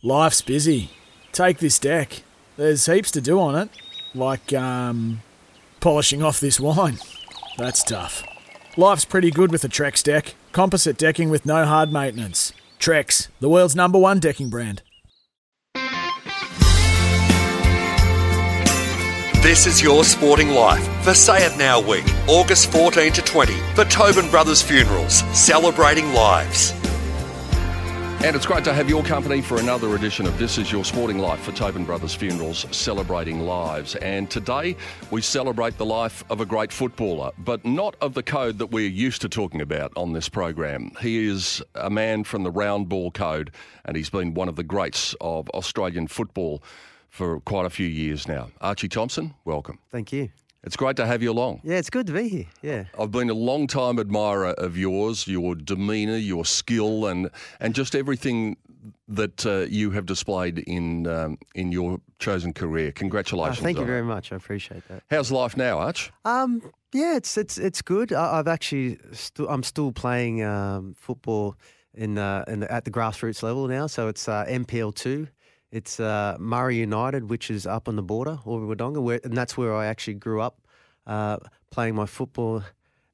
Life's busy. Take this deck. There's heaps to do on it, like, um, polishing off this wine. That's tough. Life's pretty good with a Trex deck. Composite decking with no hard maintenance. Trex, the world's number one decking brand. This is your sporting life for Say It Now Week, August 14 to 20, for Tobin Brothers Funerals, celebrating lives. And it's great to have your company for another edition of This Is Your Sporting Life for Tobin Brothers Funerals, celebrating lives. And today we celebrate the life of a great footballer, but not of the code that we're used to talking about on this program. He is a man from the round ball code, and he's been one of the greats of Australian football for quite a few years now. Archie Thompson, welcome. Thank you. It's great to have you along. Yeah, it's good to be here. Yeah. I've been a long time admirer of yours, your demeanour, your skill, and and just everything that uh, you have displayed in um, in your chosen career. Congratulations! Oh, thank you very it. much. I appreciate that. How's life now, Arch? Um, yeah, it's it's it's good. I, I've actually st- I'm still playing um, football in uh, in the, at the grassroots level now. So it's uh, NPL two. It's uh, Murray United, which is up on the border, Albury Wodonga, where and that's where I actually grew up uh, playing my football.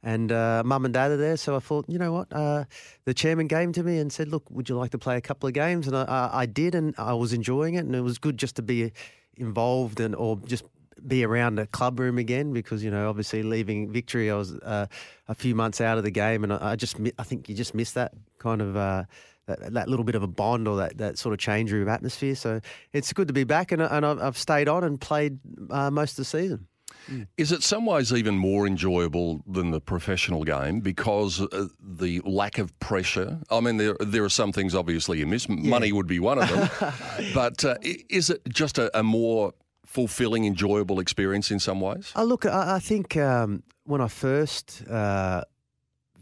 And uh, mum and dad are there, so I thought, you know what? Uh, the chairman came to me and said, "Look, would you like to play a couple of games?" And I, I, did, and I was enjoying it, and it was good just to be involved and or just be around a club room again because you know obviously leaving victory I was uh, a few months out of the game and I, I just mi- I think you just miss that kind of uh, that, that little bit of a bond or that, that sort of change room atmosphere so it's good to be back and, and I've I've stayed on and played uh, most of the season. Is it some ways even more enjoyable than the professional game because uh, the lack of pressure? I mean, there there are some things obviously you miss. Money would be one of them, but uh, is it just a, a more fulfilling, enjoyable experience in some ways? Oh, look, I, I think um, when I first uh,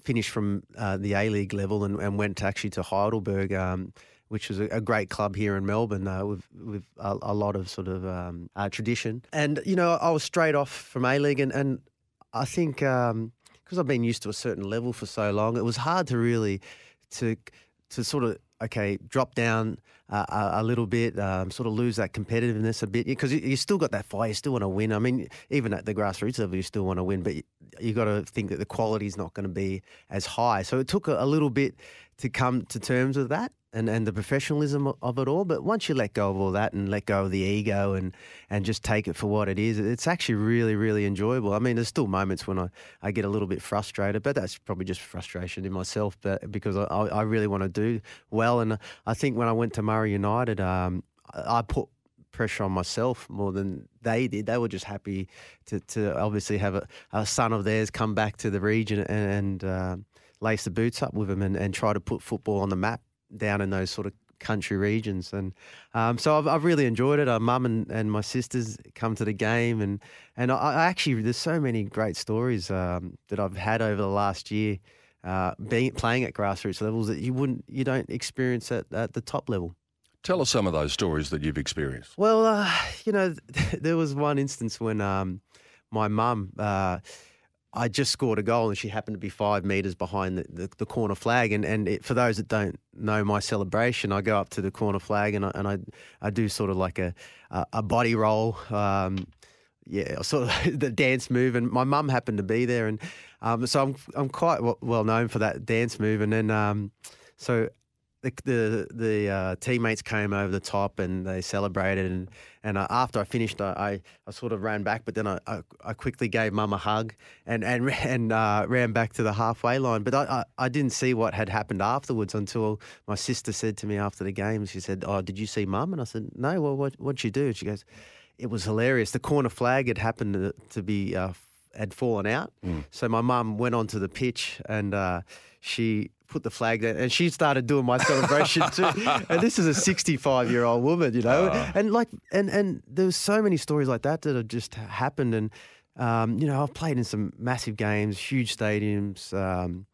finished from uh, the A League level and, and went actually to Heidelberg, um, which was a, a great club here in Melbourne uh, with with a, a lot of sort of um, uh, tradition. And you know, I was straight off from A League, and, and I think because I've been used to a certain level for so long, it was hard to really to to sort of okay drop down uh, a, a little bit, um, sort of lose that competitiveness a bit because you, you still got that fire, you still want to win. I mean, even at the grassroots level, you still want to win, but you, you got to think that the quality is not going to be as high. So it took a, a little bit to come to terms with that. And, and the professionalism of it all, but once you let go of all that and let go of the ego and, and just take it for what it is, it's actually really, really enjoyable. I mean, there's still moments when I, I get a little bit frustrated, but that's probably just frustration in myself, but because I, I really want to do well. And I think when I went to Murray United, um, I I put pressure on myself more than they did. They were just happy to, to obviously have a, a son of theirs come back to the region and, and uh, lace the boots up with them and, and try to put football on the map down in those sort of country regions. And um, so I've, I've really enjoyed it. Our mum and, and my sisters come to the game, and and I, I actually there's so many great stories um, that I've had over the last year. Uh, being playing at grassroots levels that you wouldn't you don't experience at, at the top level. Tell us some of those stories that you've experienced. Well, uh, you know, there was one instance when um, my mum, uh, I just scored a goal and she happened to be five metres behind the, the, the corner flag. And, and it, for those that don't know my celebration, I go up to the corner flag and I, and I, I do sort of like a, a, a body roll. Um, yeah, sort of the dance move, and my mum happened to be there, and um, so I'm I'm quite well known for that dance move, and then um, so the the, the uh, teammates came over the top and they celebrated, and and uh, after I finished, I, I, I sort of ran back, but then I, I, I quickly gave mum a hug and and and uh, ran back to the halfway line, but I, I I didn't see what had happened afterwards until my sister said to me after the game, she said, "Oh, did you see mum?" And I said, "No, well, what what'd she do?" And she goes it was hilarious. The corner flag had happened to, to be uh, had fallen out, so my mum went onto the pitch and uh, she put the flag down and she started doing my celebration too. And this is a 65 year old woman, you know, and like, and, and there was so many stories like that that have just happened. And, um, you know, I've played in some massive games, huge stadiums, um,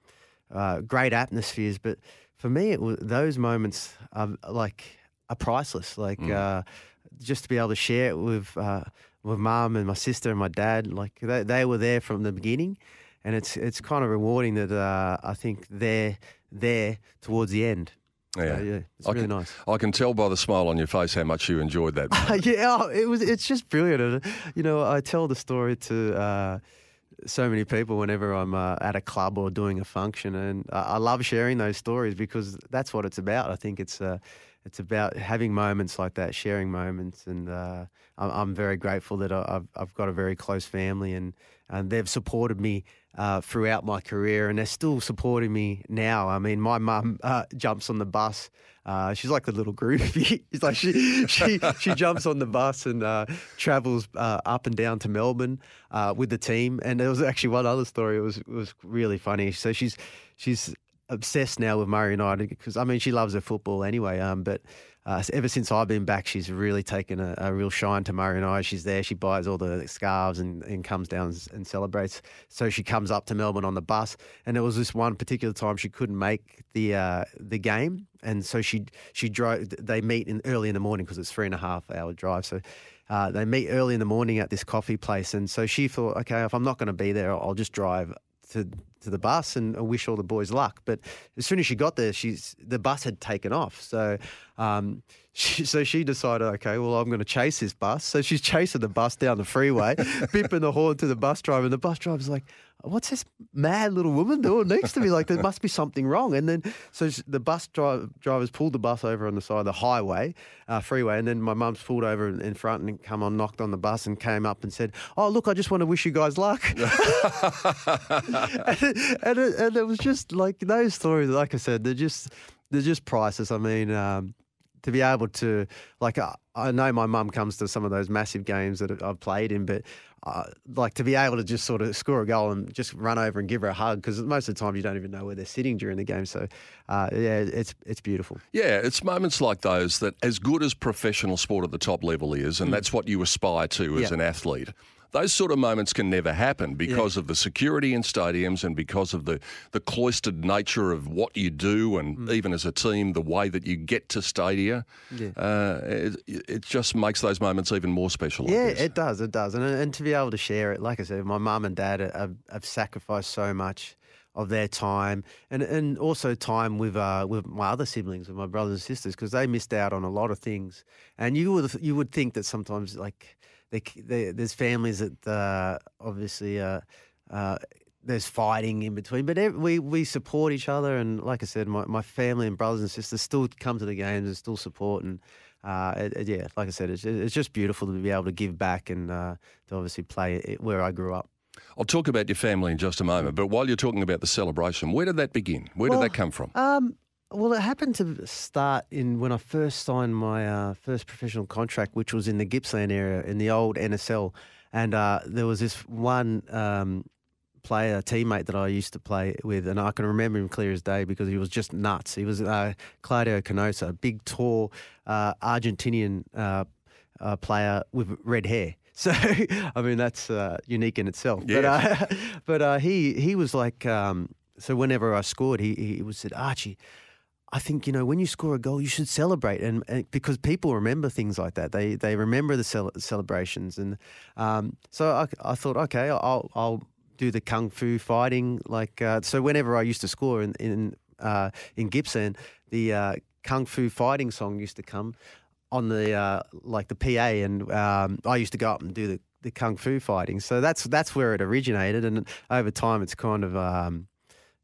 uh, great atmospheres. But for me, it was those moments are like are priceless. Like, uh, just to be able to share it with, uh, with mum and my sister and my dad, like they, they were there from the beginning and it's it's kind of rewarding that uh, I think they're there towards the end. Yeah, So, yeah, it's I really can, nice. I can tell by the smile on your face how much you enjoyed that. yeah, oh, it was. It's just brilliant. You know, I tell the story to uh, so many people whenever I'm uh, at a club or doing a function, and I, I love sharing those stories because that's what it's about. I think it's. Uh, it's about having moments like that, sharing moments, and uh, I'm, I'm very grateful that I- I've, I've got a very close family, and, and they've supported me uh, throughout my career, and they're still supporting me now. I mean, my mum uh, jumps on the bus. Uh, she's like the little groupie. It's like she she she jumps on the bus and uh, travels uh, up and down to Melbourne uh, with the team. And there was actually one other story. It was it was really funny. So she's she's obsessed now with Murray United because I mean she loves her football anyway. Um, but uh, ever since I've been back, she's really taken a, a real shine to Murray United. She's there. She buys all the scarves and, and comes down and, and celebrates. So she comes up to Melbourne on the bus, and there was this one particular time she couldn't make the uh, the game, and so she she drove. They meet in early in the morning because it's three and a half hour drive. So. Uh, they meet early in the morning at this coffee place, and so she thought, okay, if I'm not going to be there, I'll just drive to to the bus and wish all the boys luck. But as soon as she got there, she's the bus had taken off. So, um, she, so she decided, okay, well, I'm going to chase this bus. So she's chasing the bus down the freeway, bipping the horn to the bus driver, and the bus driver's like. What's this mad little woman doing next to me? Like there must be something wrong. And then so the bus dri- drivers pulled the bus over on the side of the highway, uh, freeway, and then my mum's pulled over in, in front and come on, knocked on the bus, and came up and said, "Oh, look, I just want to wish you guys luck." and, and, it, and it was just like those stories. Like I said, they're just they're just priceless. I mean, um, to be able to like I, I know my mum comes to some of those massive games that I've played in, but uh, like to be able to just sort of score a goal and just run over and give her a hug because most of the time you don't even know where they're sitting during the game. So uh, yeah, it's it's beautiful. Yeah, it's moments like those that, as good as professional sport at the top level is, and that's what you aspire to as Yeah. an athlete, those sort of moments can never happen because of the security in stadiums and because of the, the cloistered nature of what you do, and even as a team, the way that you get to stadia. Uh, it, it just makes those moments even more special. Yeah, it does. It does. And, and to be able to share it, like I said, my mum and dad have, have sacrificed so much of their time and, and also time with uh, with my other siblings, with my brothers and sisters, because they missed out on a lot of things. And you would you would think that sometimes like they, they, there's families that uh, obviously uh, uh, there's fighting in between, but ev- we we support each other. And like I said, my, my family and brothers and sisters still come to the games and still support. And uh, it, it- yeah, like I said, it's, it's just beautiful to be able to give back and uh, to obviously play it where I grew up. I'll talk about your family in just a moment, but while you're talking about the celebration, where did that begin? Where did that come from? Um, well, it happened to start in when I first signed my uh, first professional contract, which was in the Gippsland area in the old NSL, and uh, there was this one um, player teammate that I used to play with, and I can remember him clear as day because he was just nuts. He was uh, Claudio Canosa, a big, tall uh, Argentinian uh, uh, player with red hair. So, I mean, that's uh, unique in itself. But, uh, but uh, he he was like, um, so whenever I scored, he he would said, Archie, I think you know when you score a goal, you should celebrate, and, and because people remember things like that, they they remember the cel- celebrations, and um, so I, I thought, okay, I'll I'll do the kung fu fighting, like uh, so. Whenever I used to score in in uh, in Gippsland, the uh, kung fu fighting song used to come on the uh, like the PA, and um, I used to go up and do the, the kung fu fighting. So that's that's where it originated, and over time, it's kind of um,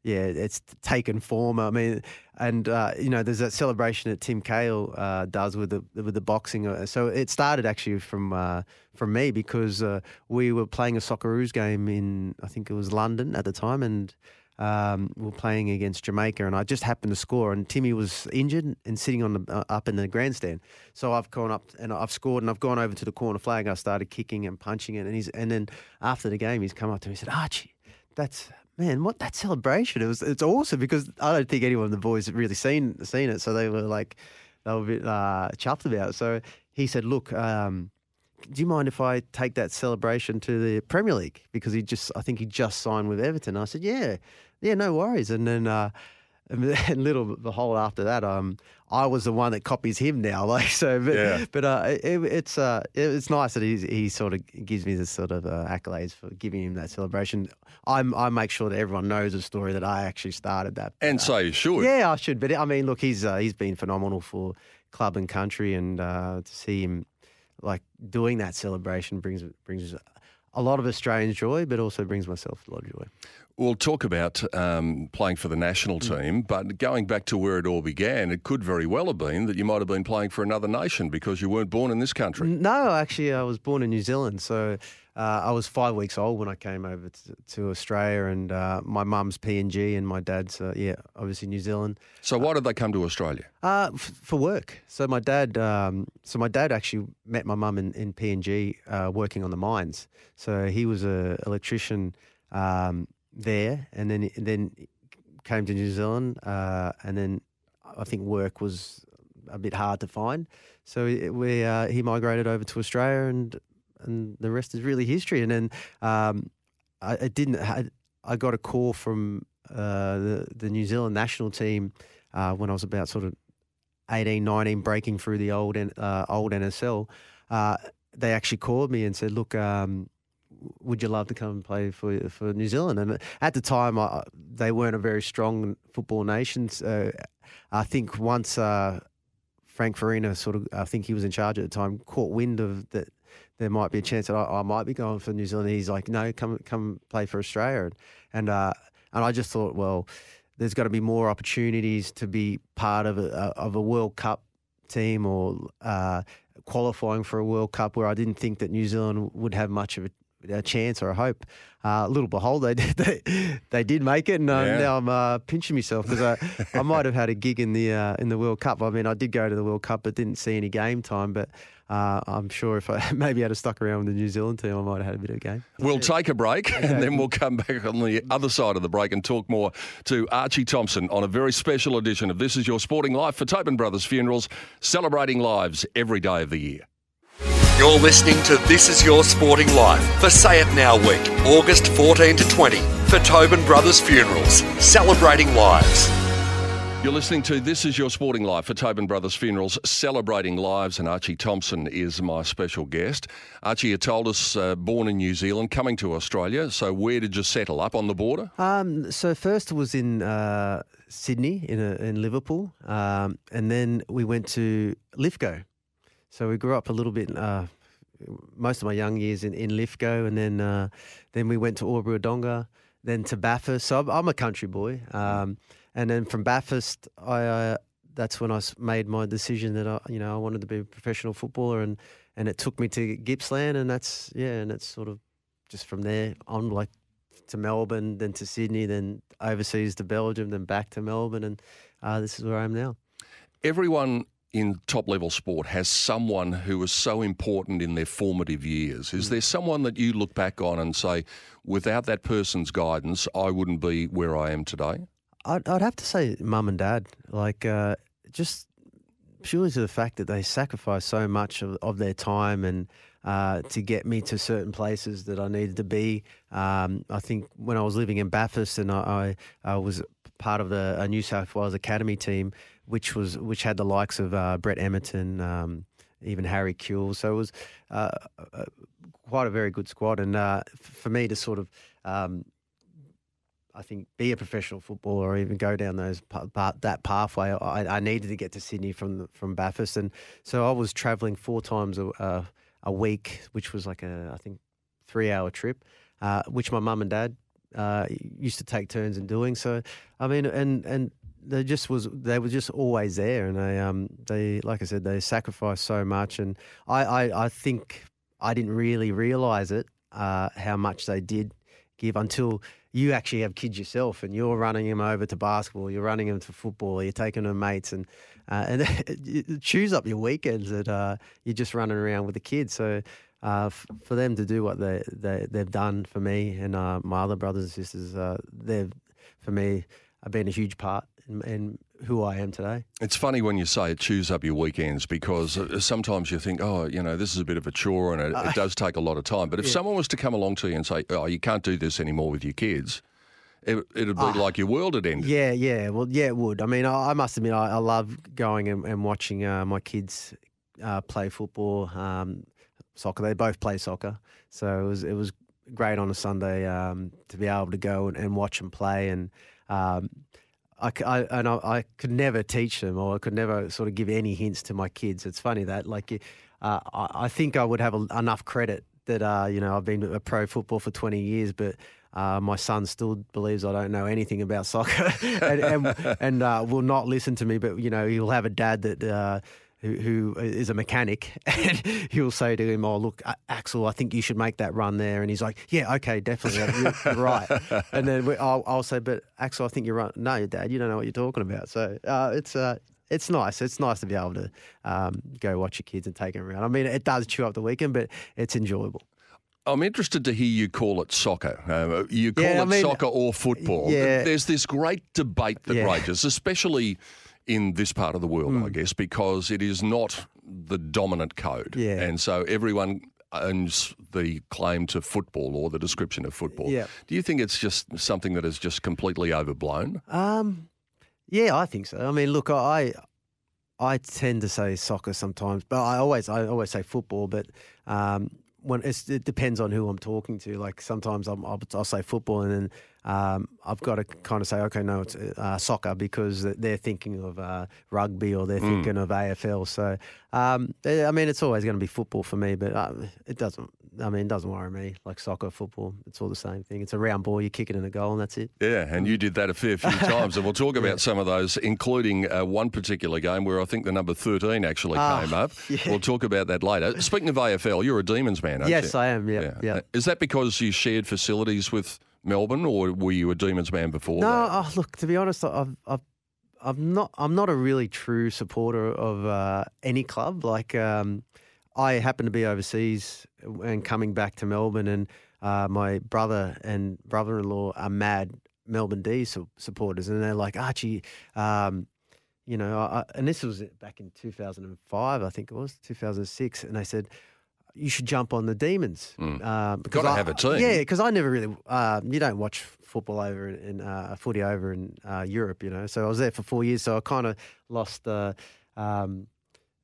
yeah, it's taken form. I mean, and uh, you know, there's that celebration that Tim Cahill uh, does with the with the boxing. Uh, So it started actually from uh, from me because uh, we were playing a Socceroos game in I think it was London at the time, and um, we were playing against Jamaica, and I just happened to score, and Timmy was injured and sitting on the uh, up in the grandstand. So I've gone up and I've scored, and I've gone over to the corner flag. I started kicking and punching it, and he's and then after the game, he's come up to me and said, Archie, that's man, what that celebration? It was it's awesome because I don't think anyone of the boys had really seen seen it, so they were like they were a bit uh, chuffed about it. So he said, look. Um, do you mind if I take that celebration to the Premier League? Because he just, I think he just signed with Everton. I said, yeah, yeah, no worries. And then, uh, and little behold, after that, um, I was the one that copies him now. Like so, but, Yeah. but uh, it, it's uh, it's nice that he he sort of gives me this sort of uh, accolades for giving him that celebration. I'm I make sure that everyone knows the story that I actually started that. And uh, so you should. yeah, I should. But I mean, look, he's uh, he's been phenomenal for club and country, and uh, to see him like doing that celebration brings brings a lot of Australians joy, but also brings myself a lot of joy. We'll talk about um, playing for the national Mm. team, but going back to where it all began, it could very well have been that you might have been playing for another nation because you weren't born in this country. No, actually, I was born in New Zealand, so uh, I was five weeks old when I came over to, to Australia, and uh, my mum's PNG and my dad's uh, yeah, obviously New Zealand. So why did they come to Australia? Uh, f- for work. So my dad, um, so my dad actually met my mum in, in PNG uh, working on the mines. So he was a electrician um, there, and then then came to New Zealand, uh, and then I think work was a bit hard to find. So we uh, he migrated over to Australia, and and the rest is really history. And then um, I, didn't. I, I got a call from uh, the the New Zealand national team uh, when I was about sort of 18, 19, breaking through the old uh, old NSL. Uh, they actually called me and said, "Look, um, would you love to come and play for for New Zealand?" And at the time, I, they weren't a very strong football nation. So I think once uh, Frank Farina sort of, I think he was in charge at the time, caught wind of that. There might be a chance that I, I might be going for New Zealand. He's like, no, come come play for Australia, and and, uh, and I just thought, well, there's got to be more opportunities to be part of a of a World Cup team or uh, qualifying for a World Cup where I didn't think that New Zealand would have much of a, a chance or a hope. Uh, little behold, they did, they, they did make it, and Yeah. now I'm uh, pinching myself because I, I might have had a gig in the uh, in the World Cup. I mean, I did go to the World Cup, but didn't see any game time. But uh, I'm sure if I maybe had stuck around with the New Zealand team, I might have had a bit of a game. We'll take a break and then we'll come back on the other side of the break and talk more to Archie Thompson on a very special edition of This Is Your Sporting Life for Tobin Brothers Funerals, celebrating lives every day of the year. You're listening to This Is Your Sporting Life for Say It Now Week, August 14 to 20, for Tobin Brothers Funerals, celebrating lives. You're listening to This Is Your Sporting Life for Tobin Brothers Funerals, celebrating lives, and Archie Thompson is my special guest. Archie, you told us, uh, born in New Zealand, coming to Australia. So, where did you settle up on the border? Um, so first was in uh, Sydney, in a, in Liverpool, um, and then we went to Lithgow. So we grew up a little bit. Uh, most of my young years in, in Lithgow, and then uh, then we went to Albury-Wodonga, then to Bathurst. So I'm, I'm a country boy, um, and then from Bathurst, I uh, that's when I made my decision that I you know I wanted to be a professional footballer, and and it took me to Gippsland, and that's yeah, and it's sort of just from there on like to Melbourne, then to Sydney, then overseas to Belgium, then back to Melbourne, and uh, this is where I am now. Everyone in top level sport has someone who was so important in their formative years. Is there someone that you look back on and say, without that person's guidance, I wouldn't be where I am today? I'd, I'd have to say mum and dad, like uh, just purely to the fact that they sacrificed so much of, of their time and uh, to get me to certain places that I needed to be. Um, I think when I was living in Bathurst and I, I, I was part of the a New South Wales Academy team, which was which had the likes of uh, Brett Emerton, um, even Harry Kewell. So it was uh, uh, quite a very good squad. And uh, for me to sort of um, I think be a professional footballer or even go down those that pathway. I, I needed to get to Sydney from from Bathurst, and so I was travelling four times a, a a week, which was like a I think three hour trip, uh, which my mum and dad uh, used to take turns in doing. So I mean, and and they just was they were just always there, and they um they like I said they sacrificed so much, and I I, I think I didn't really realise it uh, how much they did give until you actually have kids yourself and you're running them over to basketball, you're running them to football, you're taking them mates, and uh, and chews up your weekends that uh, you're just running around with the kids. So uh, f- for them to do what they, they they've done for me and uh, my other brothers and sisters, uh, they've for me have been a huge part in, in who I am today. It's funny when you say it chews up your weekends because uh, sometimes you think, oh, you know, this is a bit of a chore and it, it does take a lot of time. But if someone was to come along to you and say, oh, you can't do this anymore with your kids, it, it'd be like your world had ended. Yeah, yeah. Well, yeah, it would. I mean, I, I must admit, I, I love going and, and watching uh, my kids uh, play football, um, soccer. They both play soccer, so it was it was great on a Sunday um, to be able to go and, and watch them play. And um, I, I- and I, I could never teach them, or I could never sort of give any hints to my kids. It's funny that, like, uh, I, I think I would have a, enough credit that uh, you know I've been a pro football for twenty years, but uh, my son still believes I don't know anything about soccer and, and, and uh, will not listen to me. But you know, he'll have a dad that. Uh, who, who is a mechanic, and he'll say to him, "Oh, look, Axel, I think you should make that run there." And he's like, "Yeah, okay, definitely, you're, you're right." And then we, I'll, I'll say, "But Axel, I think you're right." No, Dad, you don't know what you're talking about. So uh, it's uh, it's nice. It's nice to be able to um, go watch your kids and take them around. I mean, it does chew up the weekend, but it's enjoyable. I'm interested to hear you call it soccer. Uh, you call Yeah, I it mean, soccer or football. yeah. There's this great debate that Yeah. rages, especially in this part of the world, Hmm. I guess, because it is not the dominant code. Yeah. And so everyone owns the claim to football or the description of football. Yeah. Do you think it's just something that is just completely overblown? Um, yeah, I think so. I mean, look, I I tend to say soccer sometimes, but I always I always say football. But um, when it's, it depends on who I'm talking to. Like sometimes I'm, I'll, I'll say football, and then um, I've got to kind of say, okay, no, it's uh, soccer because they're thinking of uh, rugby or they're thinking of AFL. So um, eh, I mean, it's always going to be football for me, but uh, it doesn't. I mean, it doesn't worry me. Like soccer, football, it's all the same thing. It's a round ball, you kick it in a goal, and that's it. Yeah, and you did that a fair few times, and we'll talk about some of those, including uh, one particular game where I think the number 13 actually Ah, came up. yeah. We'll talk about that later. Speaking of AFL, you're a Demons man, aren't Yes, you? I am. Yeah, yeah. Is that because you shared facilities with Melbourne, or were you a Demons man before No, oh, look. To be honest, I've, I've, I'm not. I'm not a really true supporter of uh, any club. Like, um, I happen to be overseas and coming back to Melbourne, and uh, my brother and brother-in-law are mad Melbourne D su- supporters, and they're like Archie. Um, you know, I- and this was back in 2005, I think it was 2006, and they said. You should jump on the demons. Uh, because Gotta I- have a team. Yeah, because I never really. Uh, you don't watch football over in, uh, footy over in uh, Europe, you know. So I was there for four years, so I kind of lost. Uh, um,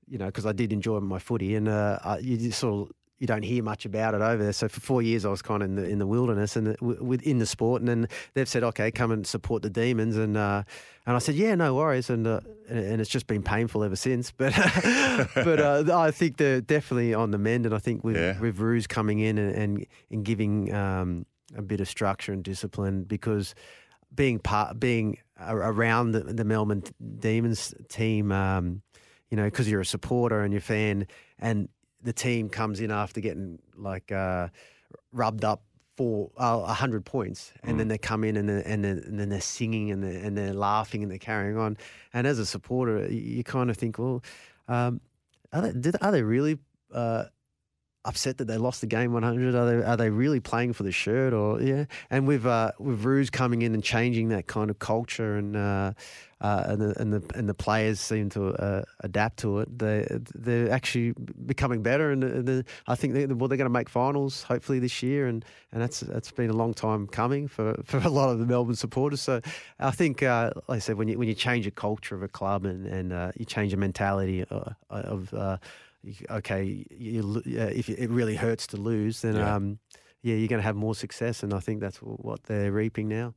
you know, because I did enjoy my footy, and uh, I, you just sort of you don't hear much about it over there. So for four years, I was kind of in the in the wilderness and the, within the sport. And then they've said, okay, come and support the demons, and uh, and I said, yeah, no worries. And uh, and, and it's just been painful ever since. But but uh, I think they're definitely on the mend, and I think with Yeah. with Roos coming in and and, and giving um, a bit of structure and discipline because being part being around the, the Melbourne Demons team, um, you know, because you're a supporter and you're a fan, and the team comes in after getting like uh, rubbed up for uh, a hundred points, and then they come in and, they're, and, they're, and then they're singing and they're, and they're laughing and they're carrying on. And as a supporter, you, you kind of think, well, um, are they, did, are they really? Uh, upset that they lost the game 100? Are they are they really playing for the shirt or yeah? And with uh, with Roos coming in and changing that kind of culture and uh, uh, and the and the and the players seem to uh, adapt to it. They they're actually becoming better, and I think they, well they're going to make finals hopefully this year, and, and that's that's been a long time coming for, for a lot of the Melbourne supporters. So I think, uh, like I said, when you when you change a culture of a club and and uh, you change a mentality uh, of you- okay, you, yeah, if it really hurts to lose, then Yeah. um, yeah, you're going to have more success, and I think that's what they're reaping now.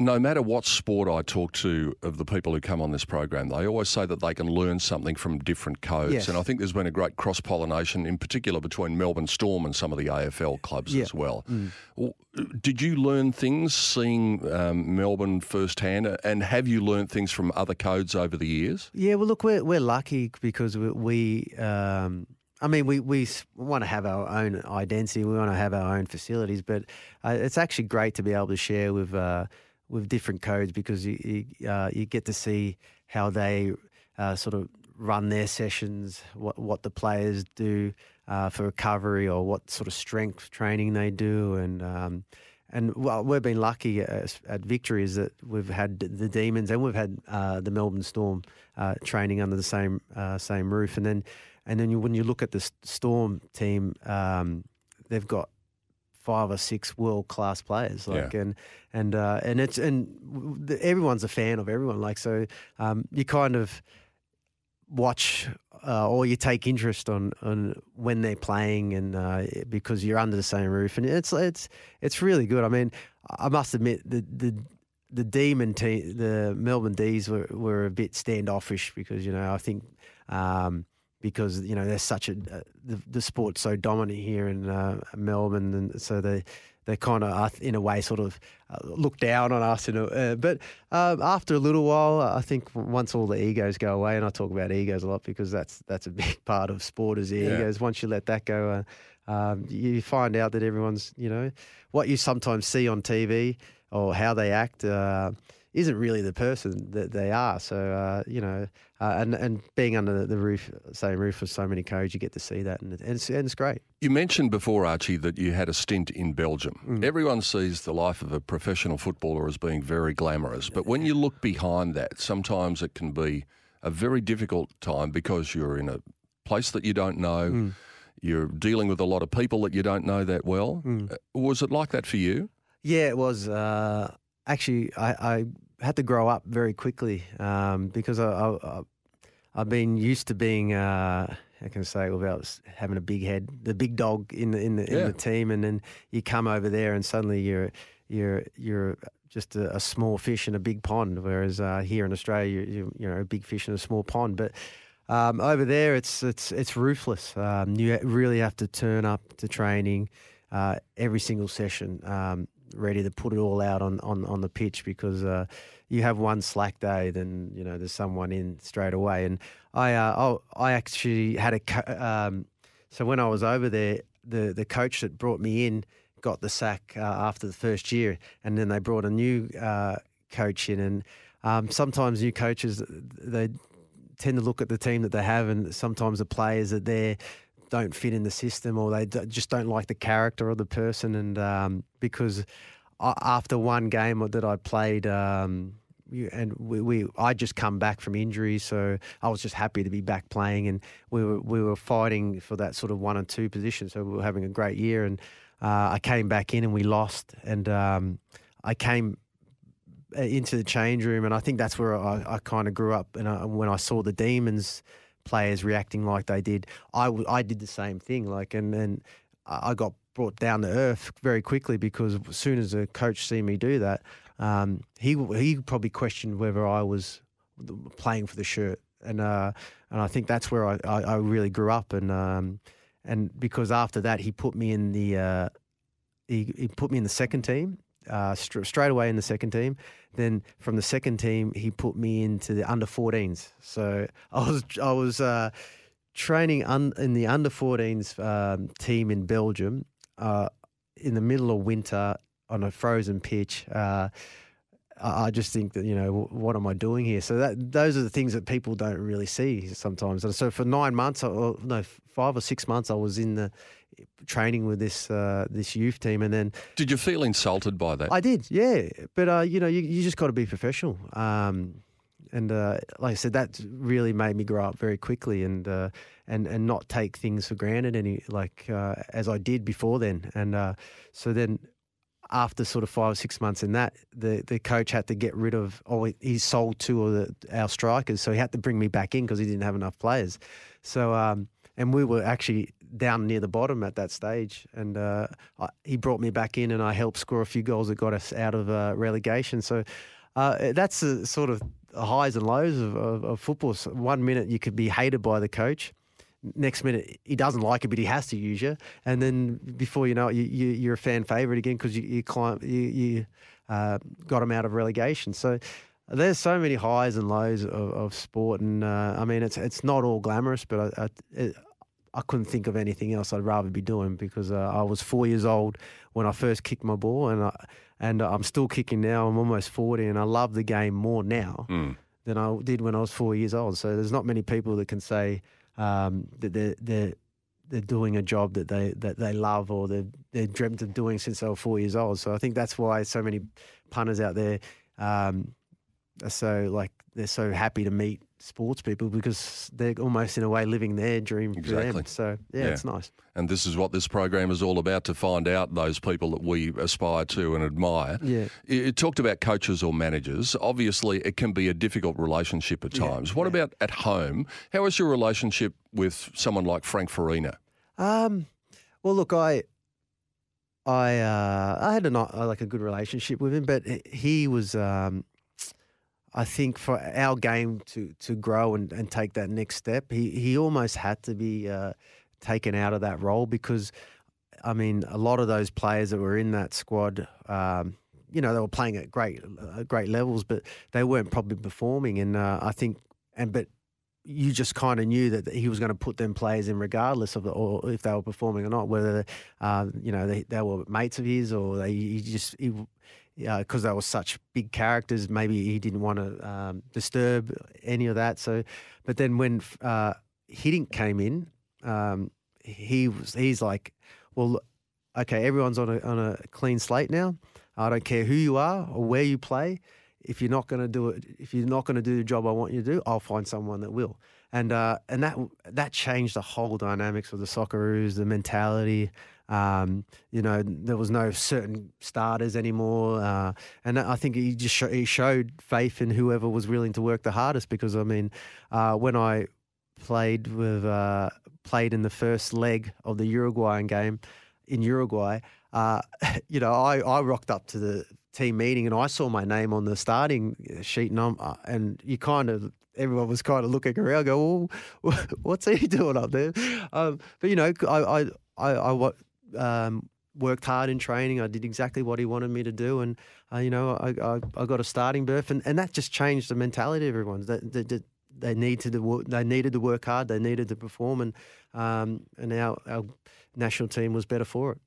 No matter what sport I talk to of the people who come on this program, they always say that they can learn something from different codes. Yes. And I think there's been a great cross pollination, in particular between Melbourne Storm and some of the AFL clubs as well. Mm. Did you learn things seeing um, Melbourne firsthand? And have you learned things from other codes over the years? Yeah, well, look, we're we're lucky because we, we um, I mean, we we want to have our own identity. We want to have our own facilities, but uh, it's actually great to be able to share with uh, with different codes because you you, uh, you get to see how they uh, sort of run their sessions, what what the players do uh, for recovery, or what sort of strength training they do, and um, and well, we've been lucky at, at Victory is that we've had the Demons and we've had uh, the Melbourne Storm uh, training under the same uh, same roof, and then and then you, when you look at the Storm team, um, they've got five or six world class players. Like Yeah. and and uh, and it's and everyone's a fan of everyone. Like so, um, you kind of watch uh, or you take interest on on when they're playing and uh, because you're under the same roof and it's it's it's really good. I mean, I must admit the the the demon team, the Melbourne D's were, were a bit standoffish because you know I think um, because you know there's such a uh, the, the sport's so dominant here in uh, Melbourne and so they they kind of in a way sort of uh, look down on us. Know, uh, but um, after a little while, I think once all the egos go away, and I talk about egos a lot because that's that's a big part of sport is the Yeah. egos. Once you let that go, uh, um, you find out that everyone's you know what you sometimes see on TV or how they act. Isn't really the person that they are. So uh, you know, uh, and and being under the roof, same roof with so many codes, you get to see that, and, and, it's, and it's great. You mentioned before, Archie, that you had a stint in Belgium. Mm. Everyone sees the life of a professional footballer as being very glamorous, but when you look behind that, sometimes it can be a very difficult time because you're in a place that you don't know. Mm. You're dealing with a lot of people that you don't know that well. Mm. Uh, Was it like that for you? Yeah, it was. Uh, actually, I, I had to grow up very quickly um, because I, I, I, I've been used to being, uh, how can say, without having a big head, the big dog in the in the, Yeah. in the team, and then you come over there and suddenly you're you're you're just a, a small fish in a big pond. Whereas uh, here in Australia, you, you you know a big fish in a small pond, but. Um, over there, it's it's it's ruthless. Um, you really have to turn up to training uh, every single session, um, ready to put it all out on, on, on the pitch because uh, you have one slack day, then you know there's someone in straight away. And I uh, oh, I actually had a co- um, so when I was over there, the the coach that brought me in got the sack uh, after the first year, and then they brought a new uh, coach in, and um, sometimes new coaches they tend to look at the team that they have, and sometimes the players that they're don't fit in the system, or they d- just don't like the character of the person. And um, because a- after one game that I played, um, you- and we, we, I just come back from injury, so I was just happy to be back playing, and we were we were fighting for that sort of one and two position, so we were having a great year, and uh, I came back in and we lost, and um, I came uh, into the change room, and I think that's where I, I kind of grew up. And I, when I saw the demons players reacting like they did, I, w- I did the same thing. Like, and I I got brought down to earth very quickly because as soon as a coach see me do that, um, he he probably questioned whether I was playing for the shirt, and uh, and I think that's where I, I, I really grew up, and um, and because after that he put me in the uh, he, he put me in the second team. Uh, str- straight away in the second team. Then from the second team, he put me into the under 14s. So I was I was uh, training un- in the under 14s um, team in Belgium uh, in the middle of winter on a frozen pitch. Uh, I I just think that you know what am I doing here? So that those are the things that people don't really see sometimes. And so for nine months, or no, five or six months, I was in the training with this uh, this youth team, and then Did you feel insulted by that? I did, yeah. But uh, you know, you, you just got to be professional. Um, and uh, like I said, that really made me grow up very quickly, and uh, and and not take things for granted any like uh, as I did before then. And uh, so then, after sort of five or six months in that, the the coach had to get rid of. Oh, he- he sold two of the, our strikers, so he had to bring me back in because he didn't have enough players. So um, and we were actually down near the bottom at that stage, and uh, I, he brought me back in, and I helped score a few goals that got us out of uh, relegation. So uh, that's the sort of highs and lows of, of, of football. So one minute you could be hated by the coach. Next minute he doesn't like it, but he has to use you, and then before you know it, you, you, you're a fan favorite again because you you, climb, you, you uh, got him out of relegation. So there's so many highs and lows of, of sport, and uh, I mean it's it's not all glamorous, but I, I, I couldn't think of anything else I'd rather be doing because uh, I was four years old when I first kicked my ball, and I, and I'm still kicking now. I'm almost forty, and I love the game more now Mm. than I did when I was four years old. So there's not many people that can say um, that they're, they're they're doing a job that they that they love or they they dreamt of doing since they were four years old. So I think that's why so many punters out there um, are so like they're so happy to meet sports people because they're almost in a way living their dream for Exactly. them. So yeah, Yeah. it's nice. And this is what this program is all about to find out those people that we aspire to and admire. Yeah. You talked about coaches or managers. Obviously, it can be a difficult relationship at times. What about at home? How is your relationship with someone like Frank Farina? Um, well, look, I, I, uh, I had a not like a good relationship with him, but he was, um, I think, for our game to to grow and, and take that next step, he he almost had to be uh, taken out of that role because, I mean, a lot of those players that were in that squad. Um, you know they were playing at great, uh, great levels, but they weren't probably performing. And uh, I think, and but you just kind of knew that he was going to put them players in regardless of the, or if they were performing or not, whether uh, you know they, they were mates of his or they he just because they were such big characters. Maybe he didn't want to um, disturb any of that. So, but then when uh, Hiddink came in, um, he was he's like, well, okay, everyone's on a on a clean slate now. I don't care who you are or where you play if you're not going to do it, if you're not going to do the job I want you to do, I'll find someone that will. And uh, and that that changed the whole dynamics of the Socceroos, the mentality. Um, you know, there was no certain starters anymore, uh, and I think he just show, he showed faith in whoever was willing to work the hardest. Because I mean, uh, when I played with uh, played in the first leg of the Uruguayan game in Uruguay, uh, you know, I, I rocked up to the team meeting and I saw my name on the starting sheet and I'm, uh, and you kind of everyone was kind of looking around, go, well, what's he doing up there? Um, but you know, I I I, I um, worked hard in training. I did exactly what he wanted me to do, and uh, you know, I, I I got a starting berth, and, and that just changed the mentality of everyone. That they, they, they needed to work, they needed to work hard, they needed to perform, and um, and our our national team was better for it.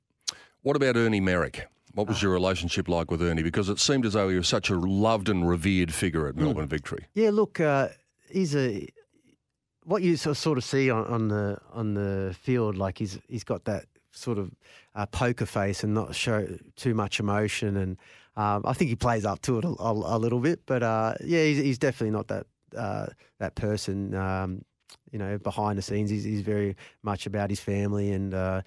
What about Ernie Merrick? What was your relationship like with Ernie? Because it seemed as though he was such a loved and revered figure at Melbourne Victory. Yeah, look, uh, he's a what you sort of see on, on the on the field. Like he's he's got that sort of uh, poker face and not show too much emotion. And um, I think he plays up to it a, a, a little bit. But uh, yeah, he's, he's definitely not that uh, that person. Um, you know, behind the scenes, he's, he's very much about his family and uh,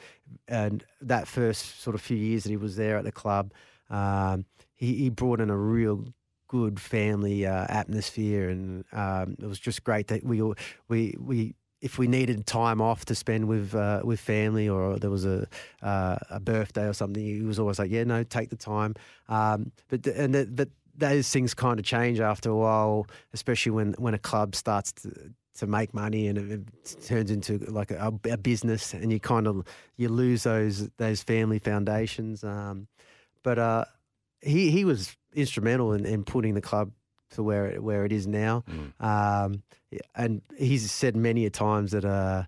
and that first sort of few years that he was there at the club, um, he, he brought in a real good family uh, atmosphere, and um, it was just great that we all- we we if we needed time off to spend with uh, with family or there was a uh, a birthday or something, he was always like, yeah, no, take the time. Um, but and but those things kind of change after a while, especially when when a club starts to to make money and it, it turns into like a, a business, and you kind of you lose those those family foundations. Um, but uh, he he was instrumental in, in putting the club to where it, where it is now. Um, and he's said many a times that uh,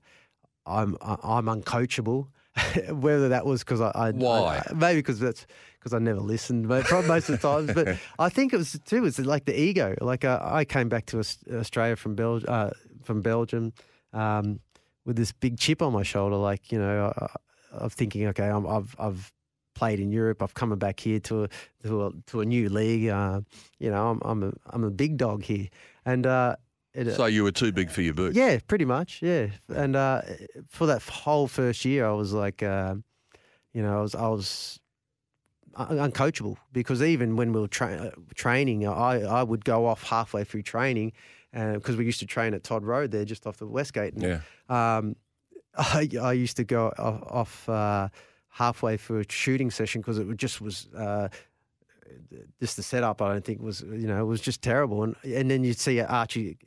I'm I- I'm uncoachable. Whether that was because I, I Why? I- maybe because that's because I never listened, but most of the times. But I think it was too. It's like the ego. Like uh, I came back to Australia from Bel- uh, from Belgium um, with this big chip on my shoulder. Like you know, I, I'm thinking, okay, I'm, I've I've played in Europe. I've come back here to a to a, to a new league. Uh, you know, I'm I'm a I'm a big dog here, and uh, it, So you were too big for your boots. yeah, pretty much. Yeah, and uh, for that whole first year, I was like, uh, you know, I was I was uncoachable because even when we were tra- uh, training, I I would go off halfway through training, because we used to train at Todd Road there, just off the Westgate. And, Yeah. um, I, I used to go off, off uh, halfway through a shooting session because it just was uh, just the setup. I don't think was you know it was just terrible. And and then you'd see Archie,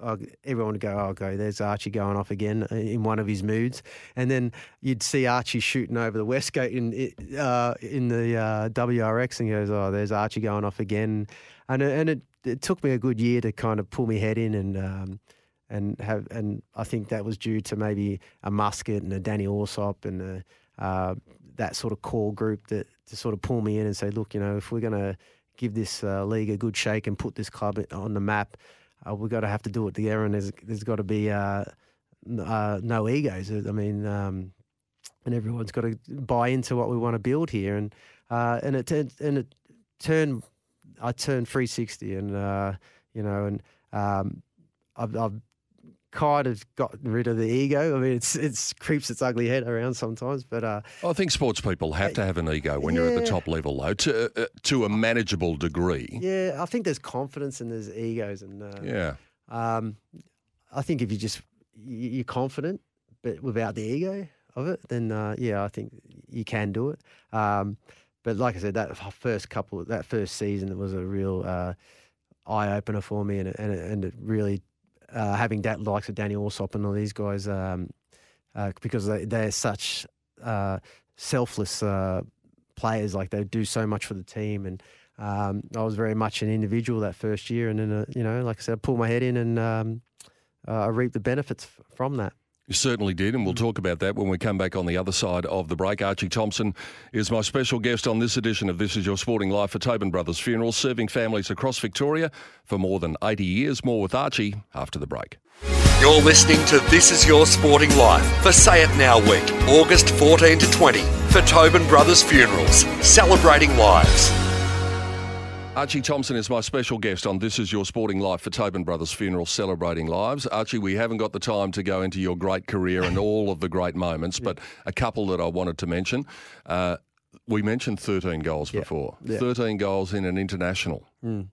uh, everyone would go, "Oh, go there's Archie going off again in one of his moods," and then you'd see Archie shooting over the Westgate in uh, in the uh, WRX, and he goes, "Oh, there's Archie going off again," and and it, it took me a good year to kind of pull my head in and. Um, and have and I think that was due to maybe a Muscat and a Danny Allsopp and a, uh, that sort of core group that to sort of pull me in and say, look, you know, if we're going to give this uh, league a good shake and put this club on the map, uh, we've got to have to do it together, and there's there's got to be uh, uh, no egos. I mean, um, and everyone's got to buy into what we want to build here, and uh, and it and it turned. I turned 360, and uh, you know, and um, I've, I've kind of gotten rid of the ego. I mean, it's it's creeps its ugly head around sometimes, but uh, I think sports people have to have an ego when you're at the top level, though, to uh, to a manageable degree. yeah, I think there's confidence and there's egos, and uh, Yeah. Um, I think if you just you're confident, but without the ego of it, then uh, yeah, I think you can do it. Um, but like I said, that first couple, that first season, it was a real uh, eye opener for me, and it, and it, and it really uh, having that likes of Danny Allsopp and all these guys, um, uh, because they, they're such uh, selfless uh, players. Like they do so much for the team, and um, I was very much an individual that first year, and then uh, you know, like I said, I pulled my head in, and um, uh, I reaped the benefits f- from that. You certainly did, and we'll talk about that when we come back on the other side of the break. Archie Thompson is my special guest on this edition of This Is Your Sporting Life for Tobin Brothers Funerals, serving families across Victoria for more than 80 years. More with Archie after the break. You're listening to This Is Your Sporting Life for Say It Now Week, August 14 to 20, for Tobin Brothers Funerals, celebrating lives. Archie Thompson is my special guest on This Is Your Sporting Life for Tobin Brothers Funeral Celebrating Lives. Archie, we haven't got the time to go into your great career and all of the great moments, but a couple that I wanted to mention. Uh, we mentioned 13 goals before. Yeah. 13 goals in an international.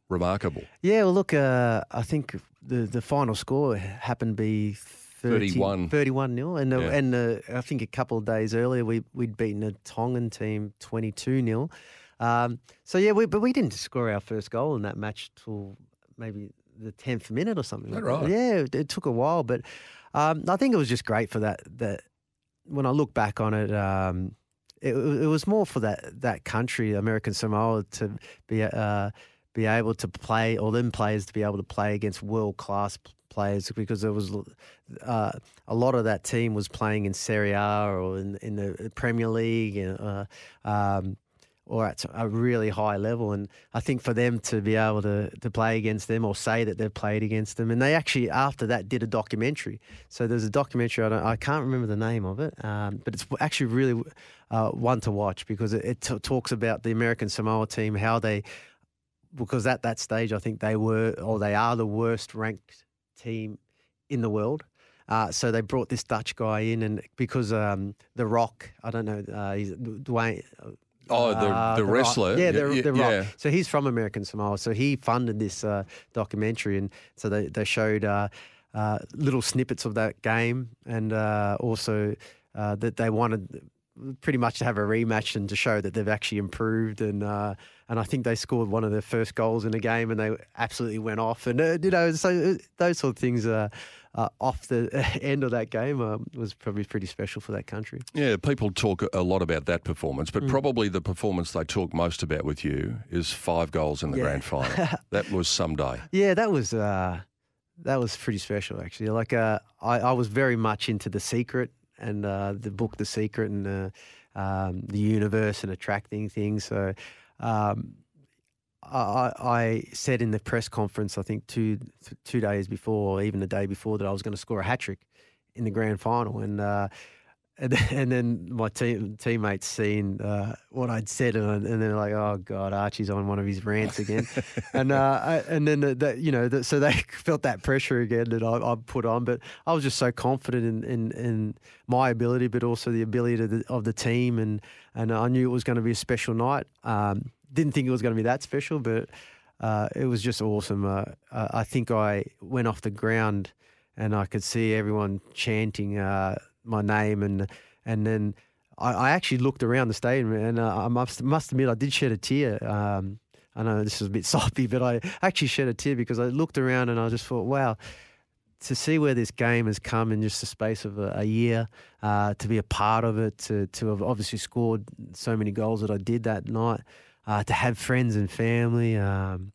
Remarkable. Yeah, well, look, uh, I think the the final score happened to be 30, 31. 31 nil, and uh, Yeah. and uh, I think a couple of days earlier we we'd beaten a Tongan team twenty two nil. Um, so yeah, we, but we didn't score our first goal in that match till maybe the tenth minute or something. That right? Yeah, it, it took a while, but um, I think it was just great for that. That when I look back on it. Um, it, it was more for that, that country, American Samoa, to be uh, be able to play, or them players to be able to play against world class players, because there was uh, a lot of that team was playing in Serie A or in, in the Premier League, uh, um, or at a really high level. And I think for them to be able to to play against them or say that they've played against them, and they actually after that did a documentary. So there's a documentary. I don't, I can't remember the name of it, um, but it's actually really uh, one to watch because it, it t- talks about the American Samoa team how they because at that stage I think they were or they are the worst ranked team in the world. Uh, so they brought this Dutch guy in, and because um, the Rock, I don't know, uh, he's Dwayne. Oh, the- uh, the wrestler. yeah, Yeah, the, yeah, the Rock. yeah. So he's from American Samoa. So he funded this uh, documentary, and so they they showed uh, uh, little snippets of that game, and uh, also uh, that they wanted pretty much to have a rematch and to show that they've actually improved and uh, and I think they scored one of their first goals in a game and they absolutely went off and uh, you know so uh, those sort of things uh, uh, off the end of that game um, was probably pretty special for that country. Yeah, people talk a lot about that performance, Mm. but probably the performance they talk most about with you is five goals in the Yeah. grand final. that was some day. Yeah, that was uh, that was pretty special actually. Like uh, I, I was very much into the secret and uh, the book, The Secret, and uh, um, the universe and attracting things. So um, I, I I said in the press conference, I think two two days before, or even the day before, that I was going to score a hat trick in the grand final, and. Uh, and then, and then my team teammates seen uh, what I'd said, and, and they're like, "Oh God, Archie's on one of his rants again." and uh, I, and then the, the, you know, the, so they felt that pressure again that I, I put on. But I was just so confident in, in, in my ability, but also the ability of the, of the team, and and I knew it was going to be a special night. Um, didn't think it was going to be that special, but uh, it was just awesome. Uh, I I think I went off the ground, and I could see everyone chanting uh, my name, and and then. I, I actually looked around the stadium, and uh, I must must admit I did shed a tear. Um, I know this is a bit soppy, but I actually shed a tear because I looked around and I just thought, wow, to see where this game has come in just the space of a, a year, uh, to be a part of it, to to have obviously scored so many goals that I did that night, uh, to have friends and family. Um,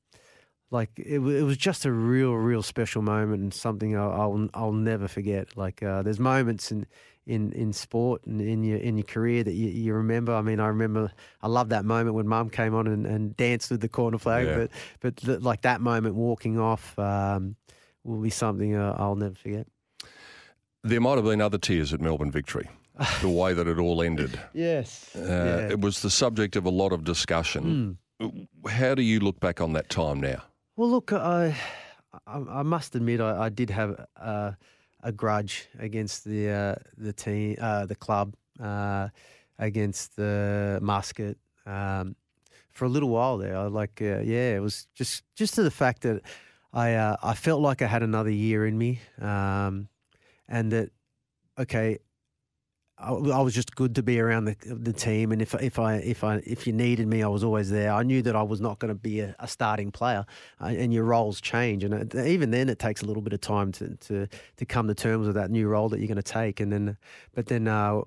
like it, it was just a real, real special moment and something I'll I'll, I'll never forget. Like uh, there's moments in, in, in sport and in your in your career that you, you remember. I mean, I remember I love that moment when Mum came on and, and danced with the corner flag. Yeah. But but th- like that moment walking off, um, will be something uh, I'll never forget. There might have been other tears at Melbourne victory. the way that it all ended. Yes. Uh, yeah. It was the subject of a lot of discussion. How do you look back on that time now? Well, look, I, I, I must admit, I, I did have uh, a grudge against the uh, the team, uh, the club, uh, against the Muscat. Um, for a little while there, I like, uh, yeah, it was just just to the fact that I uh, I felt like I had another year in me, um, and that okay, I, was just good to be around the the team, and if if I if I if you needed me, I was always there. I knew that I was not going to be a, a starting player, uh, and your roles change, and it, even then, it takes a little bit of time to to to come to terms with that new role that you're going to take, and then, but then. Uh,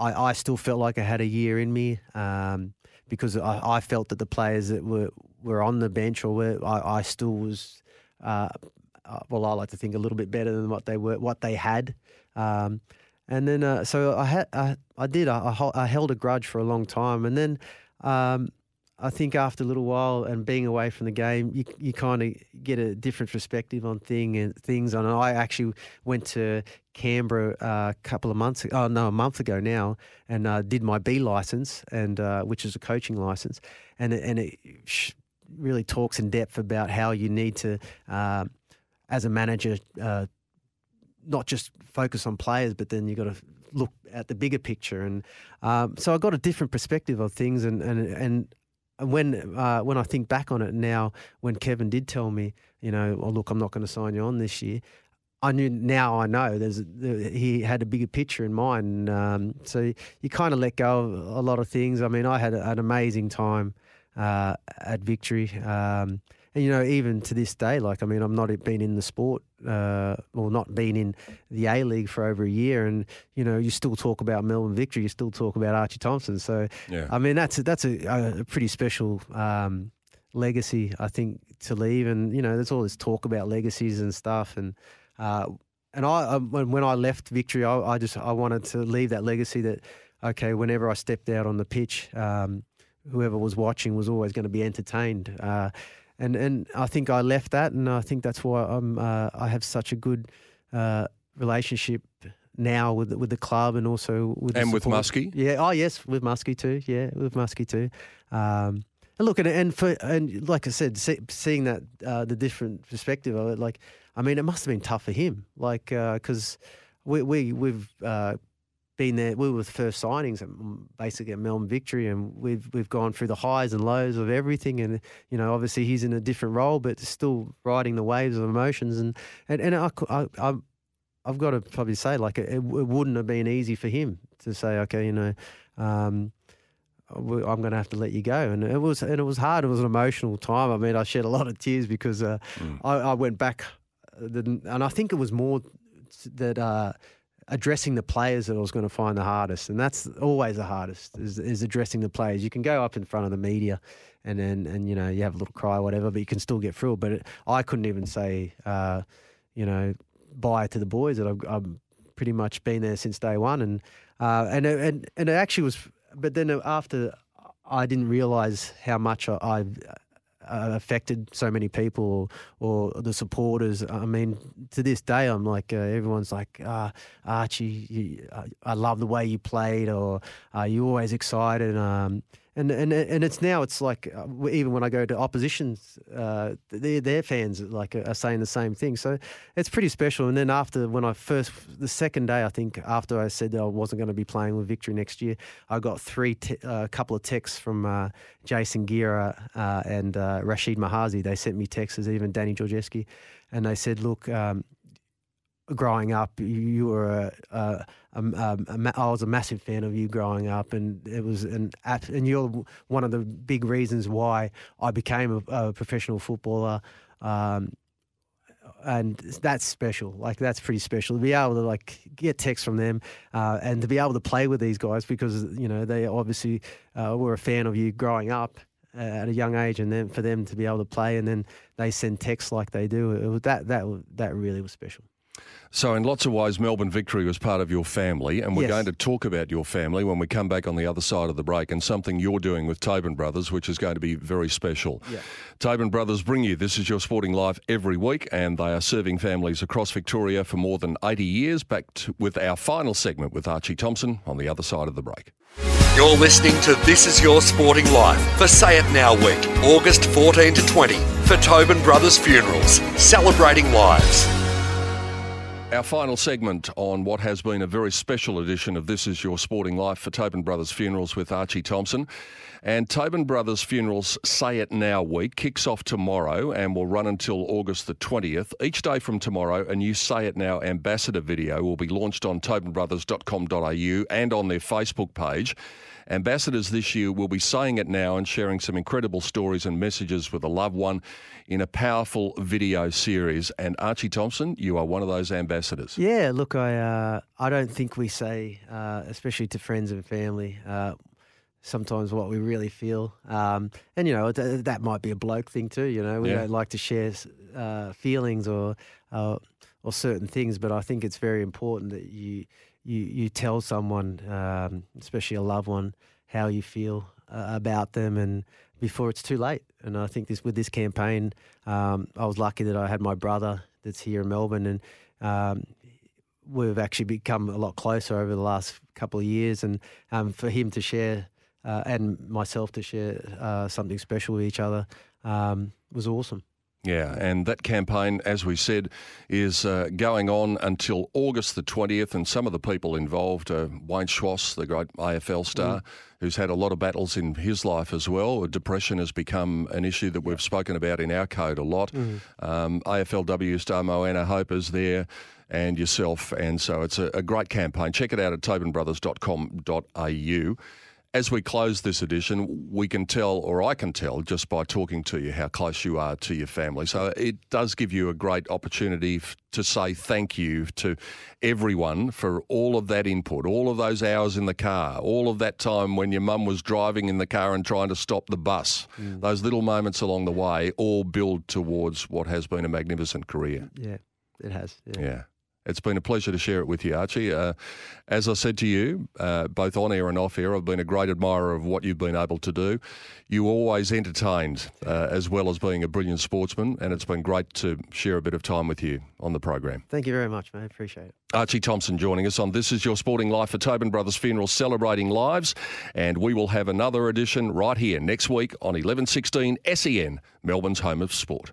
I, I still felt like I had a year in me um, because I, I felt that the players that were, were on the bench or were I, I still was uh, uh, well I like to think a little bit better than what they were what they had um, and then uh, so I had I, I did I, I held a grudge for a long time and then um, I think after a little while and being away from the game, you you kind of get a different perspective on thing and things. And I actually went to Canberra uh, a couple of months, oh no, a month ago now, and uh, did my B license, and uh, which is a coaching license, and and it really talks in depth about how you need to, um as a manager, uh, not just focus on players, but then you've got to look at the bigger picture. And um, so I got a different perspective of things, and and and when uh, when I think back on it now, when Kevin did tell me, you know, oh look, I'm not going to sign you on this year. I knew now I know there's there, he had a bigger picture in mind. Um, so you kind of let go of a lot of things. I mean, I had an amazing time uh, at Victory. Um, and you know, even to this day, like I mean, I'm not been in the sport, uh, or not been in the A League for over a year, and you know, you still talk about Melbourne Victory, you still talk about Archie Thompson. So, Yeah. I mean, that's a, that's a, a pretty special um, legacy, I think, to leave. And you know, there's all this talk about legacies and stuff, and uh, and I um, when, when I left Victory, I, I just I wanted to leave that legacy that okay, whenever I stepped out on the pitch, um, whoever was watching was always going to be entertained. Uh, and and I think I left that, and I think that's why I'm uh, I have such a good uh, relationship now with the- with the club and also with And with. Muskie? Yeah. Oh yes, with Muskie too. Yeah, with Muskie too. Um, and look, and, and for and like I said, see, seeing that uh, the different perspective of it, like I mean, it must have been tough for him, like because we we we've uh, been there. We were the first signings at mm, basically at Melbourne Victory, and we've we've gone through the highs and lows of everything. And you know, obviously he's in a different role, but still riding the waves of emotions. And and and I, I, I I've got to probably say, like it, it wouldn't have been easy for him to say, okay, you know. Um, I'm going to have to let you go, and it was and it was hard. It was an emotional time. I mean, I shed a lot of tears because uh, I, I went back, uh, and I think it was more that uh, addressing the players that I was going to find the hardest, and that's always the hardest is, is addressing the players. You can go up in front of the media, and then and you know you have a little cry or whatever, but you can still get through. But it, I couldn't even say, uh, you know, bye to the boys that I've, I've pretty much been there since day one, and uh, and and and it actually was. But then after, I didn't realize how much I. I uh, affected so many people or, or the supporters. I mean, to this day, I'm like, uh, everyone's like, uh, Archie, you, I, I love the way you played, or are you always excited? Um, and, and and it's now it's like uh, even when I go to oppositions, uh, their their fans like are saying the same thing. So it's pretty special. And then after when I first the second day, I think after I said that I wasn't going to be playing with Victory next year, I got three te- uh, a couple of texts from uh, Jason Geria uh, and uh, Rashid Mahazi. They sent me texts, even Danny Georgievski, and they said, look. Um, growing up, you- were a, a, a, a, I was a massive fan of you growing up, and it was an and you're one of the big reasons why I became a, a professional footballer. Um, and that's special. Like that's pretty special to be able to like get texts from them, uh, and to be able to play with these guys because you know they obviously uh, were a fan of you growing up uh, at a young age, and then for them to be able to play, and then they send texts like they do, it was that that that really was special. So, in lots of ways, Melbourne Victory was part of your family, and we're Yes. going to talk about your family when we come back on the other side of the break and something you're doing with Tobin Brothers, which is going to be very special. Yeah. Tobin Brothers bring you This Is Your Sporting Life every week, and they are serving families across Victoria for more than 80 years. Back to, with our final segment with Archie Thompson on the other side of the break. You're listening to This Is Your Sporting Life for Say It Now Week, August 14 to 20, for Tobin Brothers Funerals, celebrating lives. Our final segment on what has been a very special edition of This Is Your Sporting Life for Tobin Brothers Funerals with Archie Thompson. And Tobin Brothers Funerals Say It Now week kicks off tomorrow and will run until August the 20th. Each day from tomorrow, a new Say It Now ambassador video will be launched on tobinbrothers.com.au and on their Facebook page. Ambassadors this year will be saying it now and sharing some incredible stories and messages with a loved one in a powerful video series. And Archie Thompson, you are one of those ambassadors. Yeah, look, I uh, I don't think we say, uh, especially to friends and family, uh, sometimes what we really feel. Um, and you know th- that might be a bloke thing too. You know, we Yeah. don't like to share uh, feelings or uh, or certain things, but I think it's very important that you you you tell someone, um, especially a loved one, how you feel uh, about them and before it's too late. And I think this with this campaign, um, I was lucky that I had my brother that's here in Melbourne, and um, we've actually become a lot closer over the last couple of years. And um, for him to share uh, and myself to share uh, something special with each other um, was awesome. Yeah, and that campaign, as we said, is uh, going on until August the 20th. And some of the people involved are Wayne Schwass, the great AFL star, who's had a lot of battles in his life as well. Depression has become an issue that we've spoken about in our code a lot. Um, AFLW star Moana Hope is there. And yourself, and so it's a, a great campaign. Check it out at tobinbrothers.com.au. As we close this edition, we can tell, or I can tell, just by talking to you, how close you are to your family. So it does give you a great opportunity f- to say thank you to everyone for all of that input, all of those hours in the car, all of that time when your mum was driving in the car and trying to stop the bus. Mm. Those little moments along the way all build towards what has been a magnificent career. Yeah, it has. Yeah. Yeah. It's been a pleasure to share it with you, Archie. Uh, as I said to you, uh, both on air and off air, I've been a great admirer of what you've been able to do. You always entertained, uh, as well as being a brilliant sportsman, and it's been great to share a bit of time with you on the program. Thank you very much, mate. Appreciate it. Archie Thompson joining us on This Is Your Sporting Life for Tobin Brothers Funeral Celebrating Lives. And we will have another edition right here next week on 1116 SEN, E Melbourne's home of sport.